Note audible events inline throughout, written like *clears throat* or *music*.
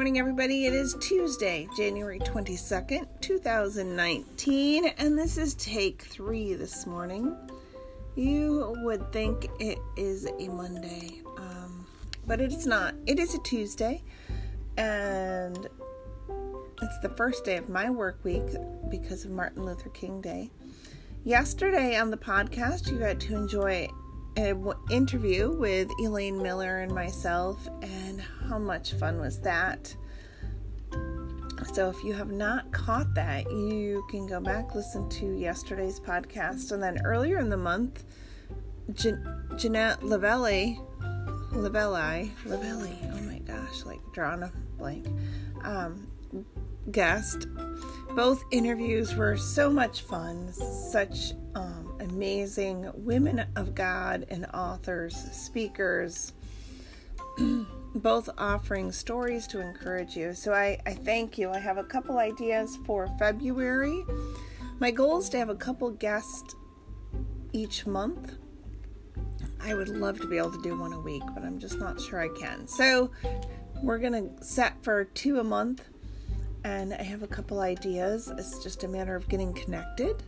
morning, everybody. It is Tuesday, January 22nd, 2019, and this is take three this morning. You would think it is a Monday, um, but it's not. It is a Tuesday, and it's the first day of my work week because of Martin Luther King Day. Yesterday on the podcast, you got to enjoy an interview with Elaine Miller and myself, and how much fun was that? So, if you have not caught that, you can go back listen to yesterday's podcast, and then earlier in the month, Jan- Jeanette Lavelli, Lavelli, Lavelli, oh my gosh, like drawing a blank, um, guest. Both interviews were so much fun, such um, amazing women of God and authors, speakers, *clears throat* both offering stories to encourage you. So I, I thank you. I have a couple ideas for February. My goal is to have a couple guests each month. I would love to be able to do one a week, but I'm just not sure I can. So we're going to set for two a month and I have a couple ideas. It's just a matter of getting connected.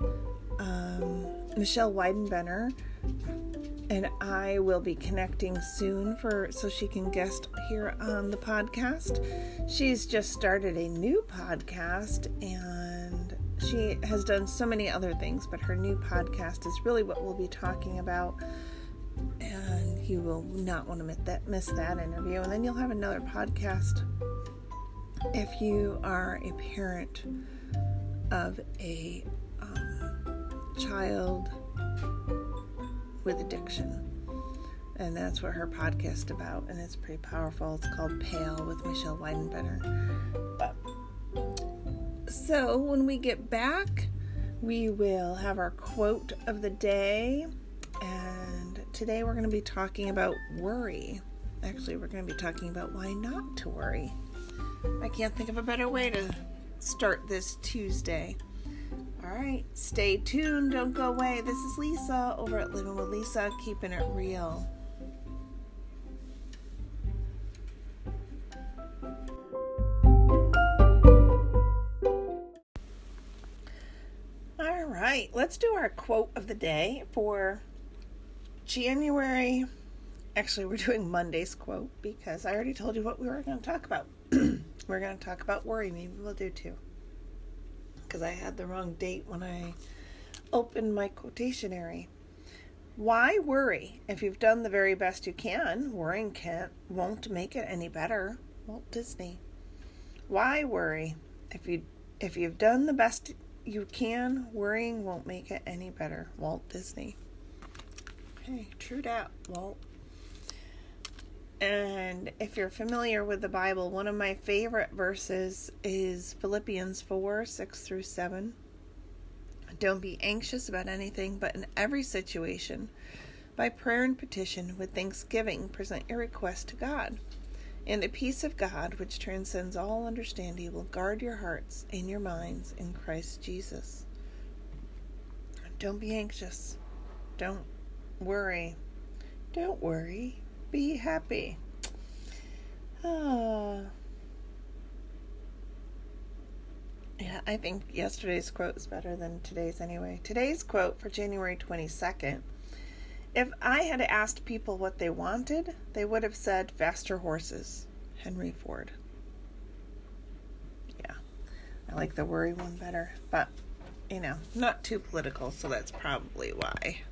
Michelle Weidenbenner and I will be connecting soon for so she can guest here on the podcast. She's just started a new podcast and she has done so many other things, but her new podcast is really what we'll be talking about. And you will not want to miss that, interview. And then you'll have another podcast if you are a parent of a child with addiction. And that's what her podcast about and it's pretty powerful. It's called pale with michelle weidenbenner but so when we get back we will have our quote of the day. And today we're going to be talking about worry. Actually we're going to be talking about why not to worry. I can't think of a better way to start this Tuesday. All right, stay tuned. Don't go away. This is Lisa over at Living with Lisa, keeping it real. All right, let's do our quote of the day for January. Actually, we're doing Monday's quote because I already told you what we were going to talk about. *clears throat* we're going to talk about worry. Maybe we'll do two. Because I had the wrong date when I opened my quotationary. Why worry? If you've done the very best you can, worrying can't won't make it any better. Walt Disney. Why worry? If you if you've done the best you can, worrying won't make it any better. Walt Disney. Hey, true that, Walt. And if you're familiar with the Bible, one of my favorite verses is Philippians 4 6 through 7. Don't be anxious about anything, but in every situation, by prayer and petition, with thanksgiving, present your request to God. And the peace of God, which transcends all understanding, will guard your hearts and your minds in Christ Jesus. Don't be anxious. Don't worry. Don't worry be happy. Ah. *sighs* Yeah, I think yesterday's quote is better than today's anyway. Today's quote for January 22nd If I had asked people what they wanted, they would have said faster horses. Henry Ford. Yeah, I like the worry one better, but you know, not too political, so that's probably why.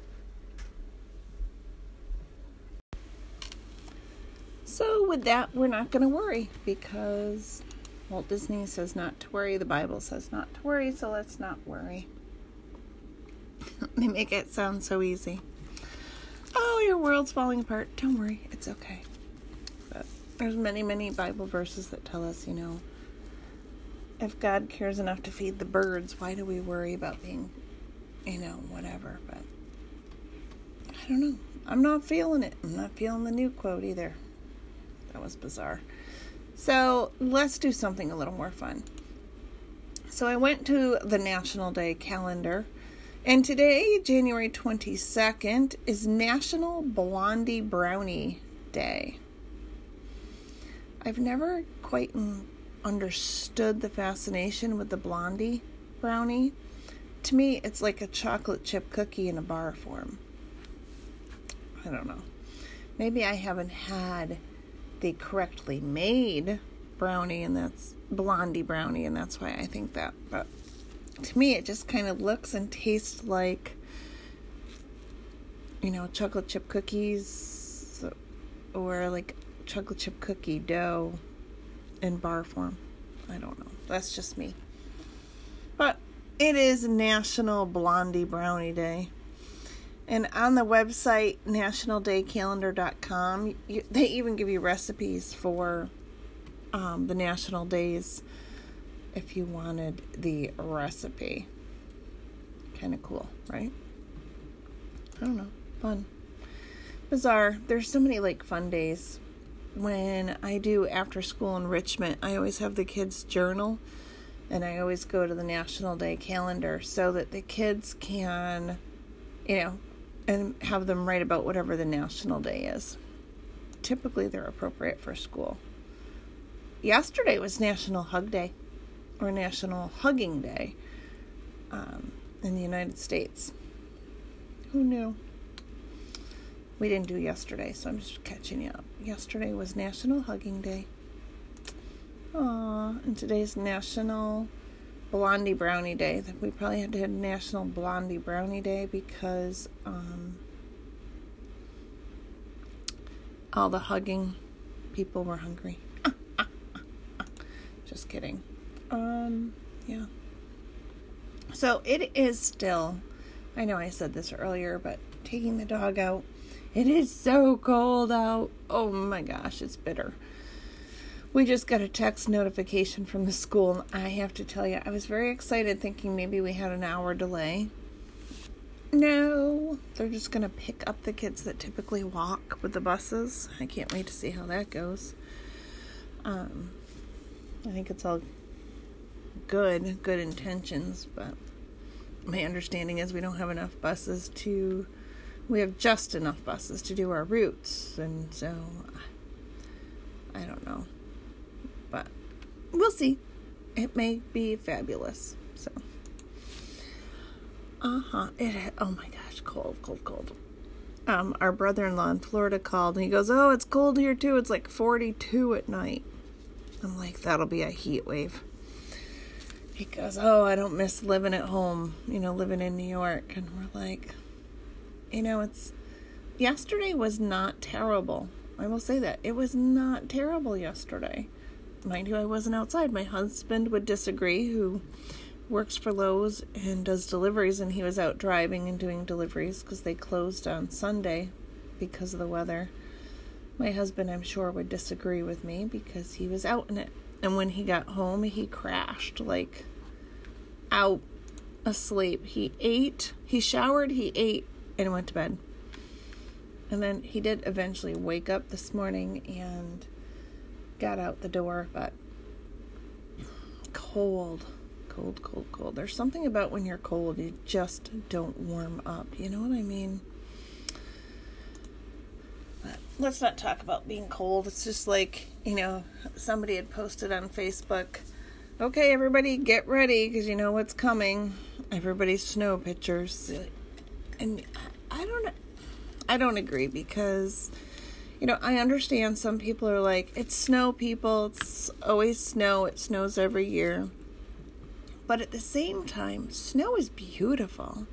So, with that, we're not going to worry because Walt Disney says not to worry, the Bible says not to worry, so let's not worry. *laughs* they make it sound so easy. Oh, your world's falling apart. Don't worry, it's okay. But there's many, many Bible verses that tell us, you know, if God cares enough to feed the birds, why do we worry about being, you know, whatever? But I don't know. I'm not feeling it. I'm not feeling the new quote either. That was bizarre. So let's do something a little more fun. So I went to the National Day calendar, and today, January 22nd, is National Blondie Brownie Day. I've never quite understood the fascination with the blondie brownie. To me, it's like a chocolate chip cookie in a bar form. I don't know. Maybe I haven't had the correctly made brownie, and that's blondie brownie, and that's why I think that. But to me, it just kind of looks and tastes like, you know, chocolate chip cookies or like chocolate chip cookie dough in bar form. I don't know. That's just me. But it is National Blondie Brownie Day. And on the website, nationaldaycalendar.com, you, they even give you recipes for um, the national days if you wanted the recipe. Kind of cool, right? I don't know. Fun. Bizarre. There's so many like fun days. When I do after school enrichment, I always have the kids journal and I always go to the National Day calendar so that the kids can, you know, and have them write about whatever the national day is. Typically, they're appropriate for school. Yesterday was National Hug Day or National Hugging Day um, in the United States. Who knew? We didn't do yesterday, so I'm just catching you up. Yesterday was National Hugging Day. Aw, and today's National Blondie Brownie Day. We probably had to have National Blondie Brownie Day because um, all the hugging people were hungry. *laughs* Just kidding. Um, yeah. So it is still, I know I said this earlier, but taking the dog out, it is so cold out. Oh my gosh, it's bitter. We just got a text notification from the school, I have to tell you, I was very excited thinking maybe we had an hour delay. No, they're just going to pick up the kids that typically walk with the buses. I can't wait to see how that goes. Um, I think it's all good, good intentions, but my understanding is we don't have enough buses to, we have just enough buses to do our routes, and so I don't know we'll see. It may be fabulous. So, uh huh. It. Oh my gosh, cold, cold, cold. Um, our brother-in-law in Florida called and he goes, "Oh, it's cold here too. It's like 42 at night." I'm like, "That'll be a heat wave." He goes, "Oh, I don't miss living at home. You know, living in New York." And we're like, "You know, it's yesterday was not terrible. I will say that it was not terrible yesterday." Mind you, I wasn't outside. My husband would disagree, who works for Lowe's and does deliveries, and he was out driving and doing deliveries because they closed on Sunday because of the weather. My husband, I'm sure, would disagree with me because he was out in it. And when he got home, he crashed like out asleep. He ate, he showered, he ate, and went to bed. And then he did eventually wake up this morning and got out the door, but cold, cold, cold, cold. There's something about when you're cold, you just don't warm up. You know what I mean? But let's not talk about being cold. It's just like, you know, somebody had posted on Facebook, okay, everybody get ready because you know what's coming. Everybody's snow pictures. And I don't I don't agree because you know, I understand some people are like, it's snow, people. It's always snow. It snows every year. But at the same time, snow is beautiful.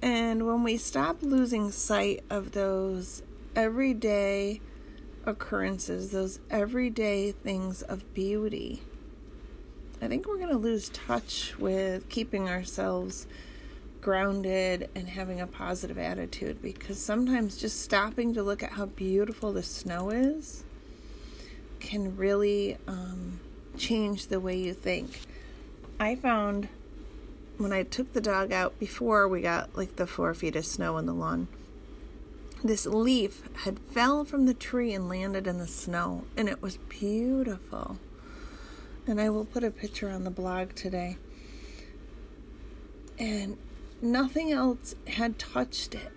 And when we stop losing sight of those everyday occurrences, those everyday things of beauty, I think we're going to lose touch with keeping ourselves grounded and having a positive attitude because sometimes just stopping to look at how beautiful the snow is can really um, change the way you think. I found when I took the dog out before we got like the four feet of snow in the lawn, this leaf had fell from the tree and landed in the snow, and it was beautiful. And I will put a picture on the blog today. And nothing else had touched it.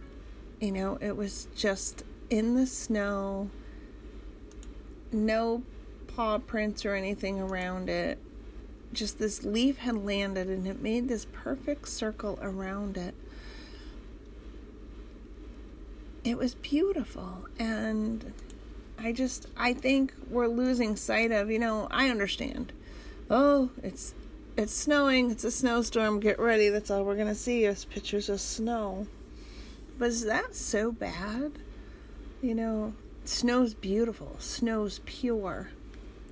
You know, it was just in the snow, no paw prints or anything around it. Just this leaf had landed and it made this perfect circle around it. It was beautiful. And I just, I think we're losing sight of, you know, I understand. Oh, it's it's snowing, it's a snowstorm, get ready, that's all we're gonna see is pictures of snow. But is that so bad? You know, snow's beautiful, snow's pure.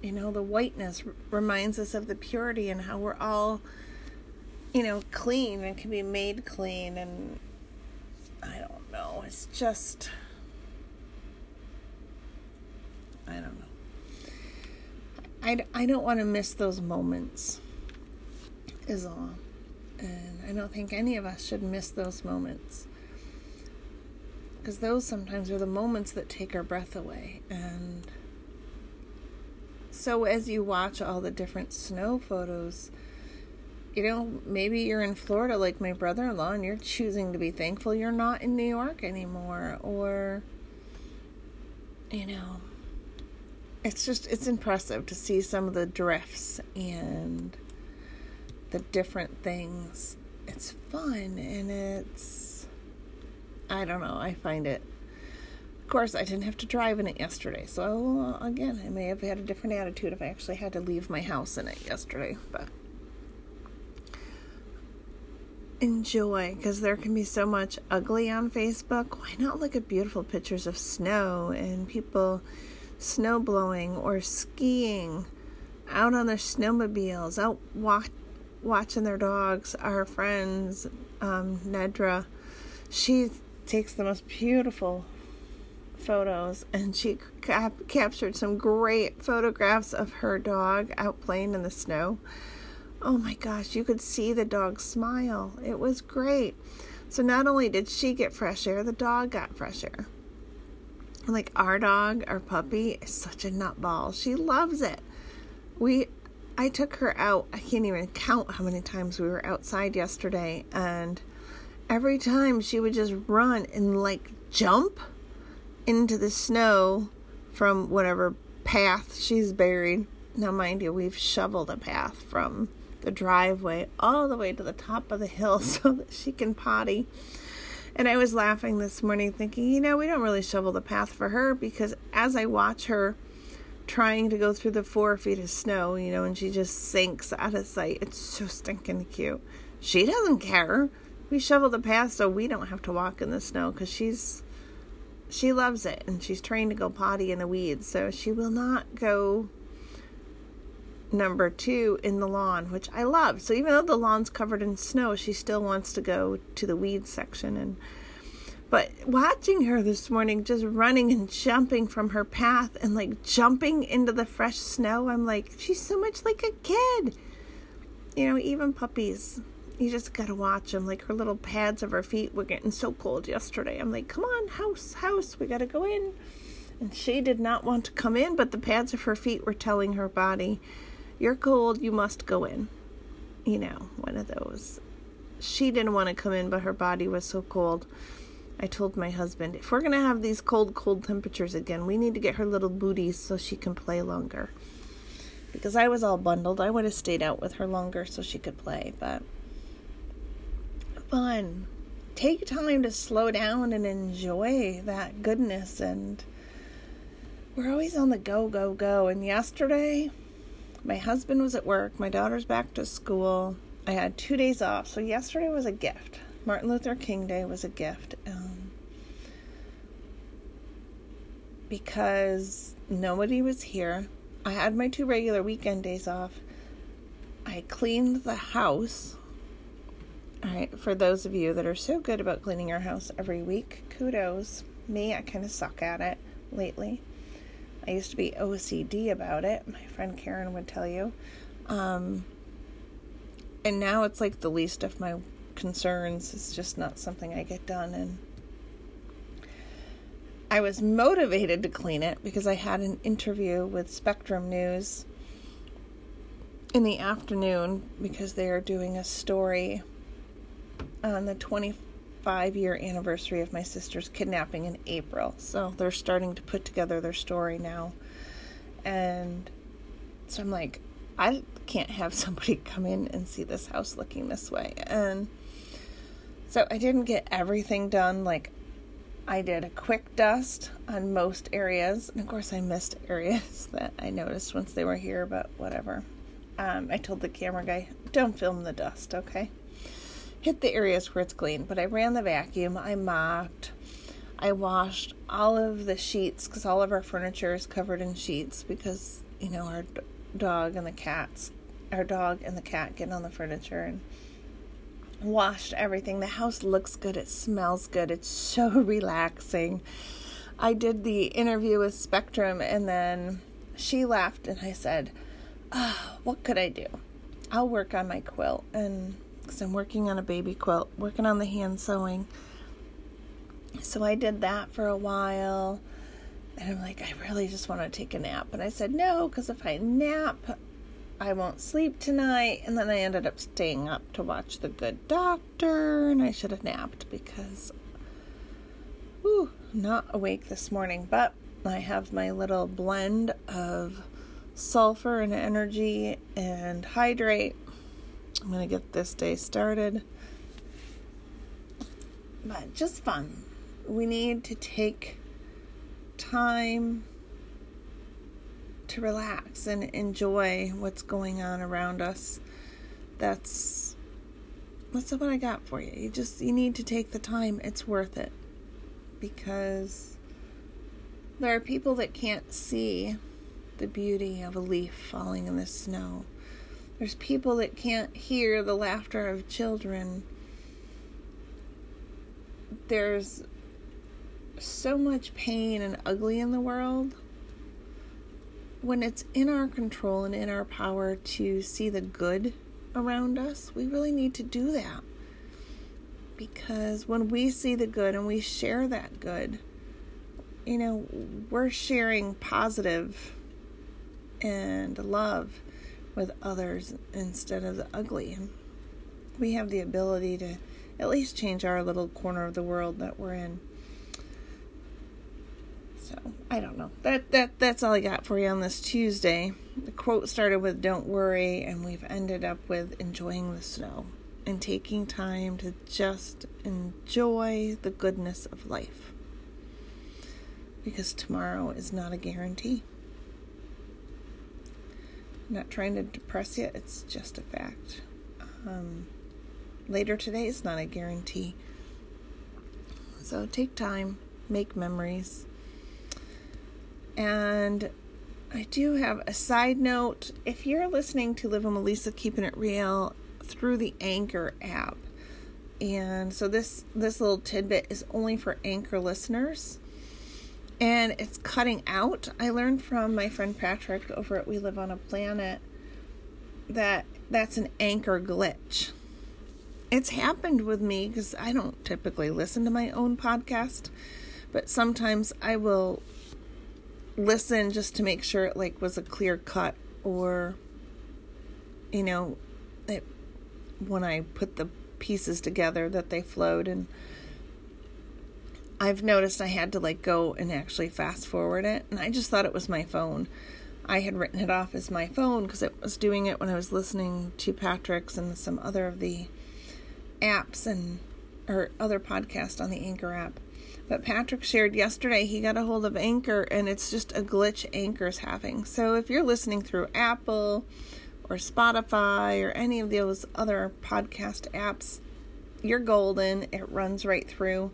You know, the whiteness r- reminds us of the purity and how we're all, you know, clean and can be made clean. And I don't know, it's just, I don't know. I, I don't want to miss those moments, is all. And I don't think any of us should miss those moments because those sometimes are the moments that take our breath away. And so, as you watch all the different snow photos, you know, maybe you're in Florida like my brother in law and you're choosing to be thankful you're not in New York anymore. Or, you know, it's just, it's impressive to see some of the drifts and the different things. It's fun and it's I don't know. I find it. Of course, I didn't have to drive in it yesterday, so again, I may have had a different attitude if I actually had to leave my house in it yesterday. But enjoy, because there can be so much ugly on Facebook. Why not look at beautiful pictures of snow and people snow blowing or skiing out on their snowmobiles, out walk, watching their dogs? Our friends, um, Nedra, she takes the most beautiful photos and she cap- captured some great photographs of her dog out playing in the snow. Oh my gosh, you could see the dog smile. It was great. So not only did she get fresh air, the dog got fresh air. Like our dog, our puppy, is such a nutball. She loves it. We I took her out. I can't even count how many times we were outside yesterday and every time she would just run and like jump into the snow from whatever path she's buried. Now, mind you, we've shoveled a path from the driveway all the way to the top of the hill *laughs* so that she can potty. And I was laughing this morning thinking, you know, we don't really shovel the path for her because as I watch her trying to go through the four feet of snow, you know, and she just sinks out of sight, it's so stinking cute. She doesn't care. We shovel the path so we don't have to walk in the snow because she's she loves it and she's trained to go potty in the weeds so she will not go number two in the lawn which i love. So even though the lawn's covered in snow she still wants to go to the weeds section and but watching her this morning just running and jumping from her path and like jumping into the fresh snow i'm like she's so much like a kid you know even puppies you just gotta watch them. Like her little pads of her feet were getting so cold yesterday. I'm like, come on, house, house, we gotta go in. And she did not want to come in, but the pads of her feet were telling her body, you're cold, you must go in. You know, one of those. She didn't want to come in, but her body was so cold. I told my husband, if we're going to have these cold, cold temperatures again, we need to get her little booties so she can play longer. Because I was all bundled. I would have stayed out with her longer so she could play, but fun. Take time to slow down and enjoy that goodness. And we're always on the go, go, go. And yesterday, my husband was at work, my daughter's back to school. I had two days off. So yesterday was a gift. Martin Luther King Day was a gift. Um, because nobody was here. I had my two regular weekend days off. I cleaned the house all right, for those of you that are so good about cleaning your house every week, kudos. Me, I kind of suck at it lately. I used to be OCD about it. My friend Karen would tell you. Um, and now it's like the least of my concerns. It's just not something I get done. And I was motivated to clean it because I had an interview with Spectrum News in the afternoon because they are doing a story on the 25 year anniversary of my sister's kidnapping in April. So they're starting to put together their story now. And So I'm like, I can't have *laughs* somebody come in and see this house looking this way. And so I didn't get everything done. Like, I did a quick dust on most areas. And of course, I missed *laughs* areas that I noticed once they were here, but whatever. Um, I told the camera guy, don't film the dust, okay? Hit the areas where it's clean. But I ran the vacuum, I mopped, I washed all of the sheets because all of our furniture is covered in sheets because, you know, our dog and the cats, our dog and the cat get on the furniture and washed everything. The house looks good, it smells good, it's so *laughs* relaxing. I did the interview with Spectrum and then she left and I said, oh, What could I do? I'll work on my quilt and because I'm working on a baby quilt, working on the hand sewing. So I did that for a while. And I'm like, I really just want to take a nap. And I said, no, because if I nap, I won't sleep tonight. And then I ended up staying up to watch The Good Doctor. And I should have napped because, whew, not awake this morning. But I have my little blend of sulfur and energy and hydrate. I'm going to get this day started. But just fun. We need to take time to relax and enjoy what's going on around us. That's that's what I got for you. You just you need to take the time. It's worth it. Because there are people that can't see the beauty of a leaf falling in the snow. There's people that can't hear the laughter of children. There's so much pain and ugly in the world, when it's in our control and in our power to see the good around us, we really need to do that. Because when we see the good and we share that good, you know, we're sharing positive and love with others instead of the ugly. We have the ability to at least change our little corner of the world that we're in. So I don't know. That that that's all I got for you on this Tuesday. The quote started with "Don't worry," and we've ended up with enjoying the snow and taking time to just enjoy the goodness of life. Because tomorrow is not a guarantee. I'm not trying to depress you, it's just a fact. Um, later today is not a guarantee. So take time, make memories, and I do have a side note. If you're listening to Living with Lisa Keeping It Real through the Anchor app, and so this this little tidbit is only for Anchor listeners, and it's cutting out. I learned from my friend Patrick over at We Live on a Planet that that's an anchor glitch. It's happened with me because I don't typically listen to my own podcast, but sometimes I will listen just to make sure it like was a clear cut or you know it, when I put the pieces together that they flowed and I've noticed I had to like go and actually fast forward it and I just thought it was my phone. I had written it off as my phone because it was doing it when I was listening to Patrick's and some other of the apps and or other podcast on the Anchor app. But Patrick shared yesterday he got a hold of Anchor and it's just a glitch Anchor's having. So if you're listening through Apple or Spotify or any of those other podcast apps, you're golden. It runs right through.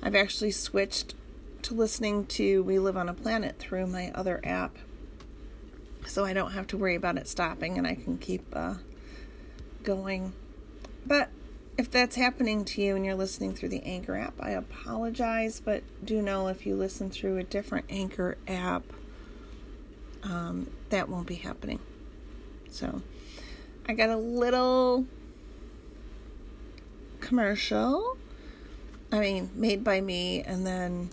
I've actually switched to listening to We Live on a Planet through my other app. So I don't have to worry about it stopping and I can keep uh, going. But if that's happening to you and you're listening through the Anchor app, I apologize, but do know if you listen through a different Anchor app, um, that won't be happening. So, I got a little commercial, I mean, made by me, and then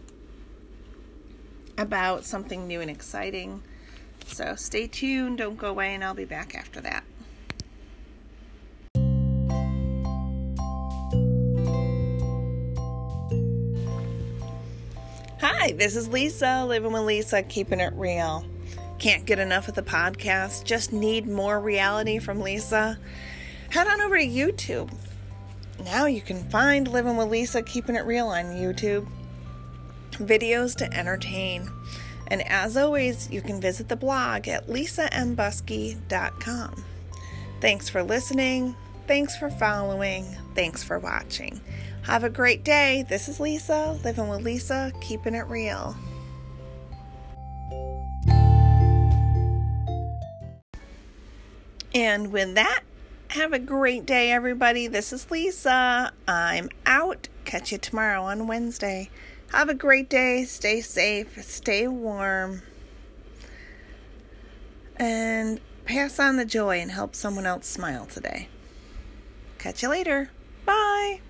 about something new and exciting. So, stay tuned, don't go away, and I'll be back after that. Hi, this is Lisa, living with Lisa, keeping it real. Can't get enough of the podcast? Just need more reality from Lisa? Head on over to YouTube. Now you can find Living with Lisa Keeping It Real on YouTube. Videos to entertain. And as always, you can visit the blog at lisambusky.com. Thanks for listening. Thanks for following. Thanks for watching. Have a great day. This is Lisa, living with Lisa, keeping it real. And with that, have a great day, everybody. This is Lisa. I'm out. Catch you tomorrow on Wednesday. Have a great day. Stay safe. Stay warm. And pass on the joy and help someone else smile today. Catch you later. Bye.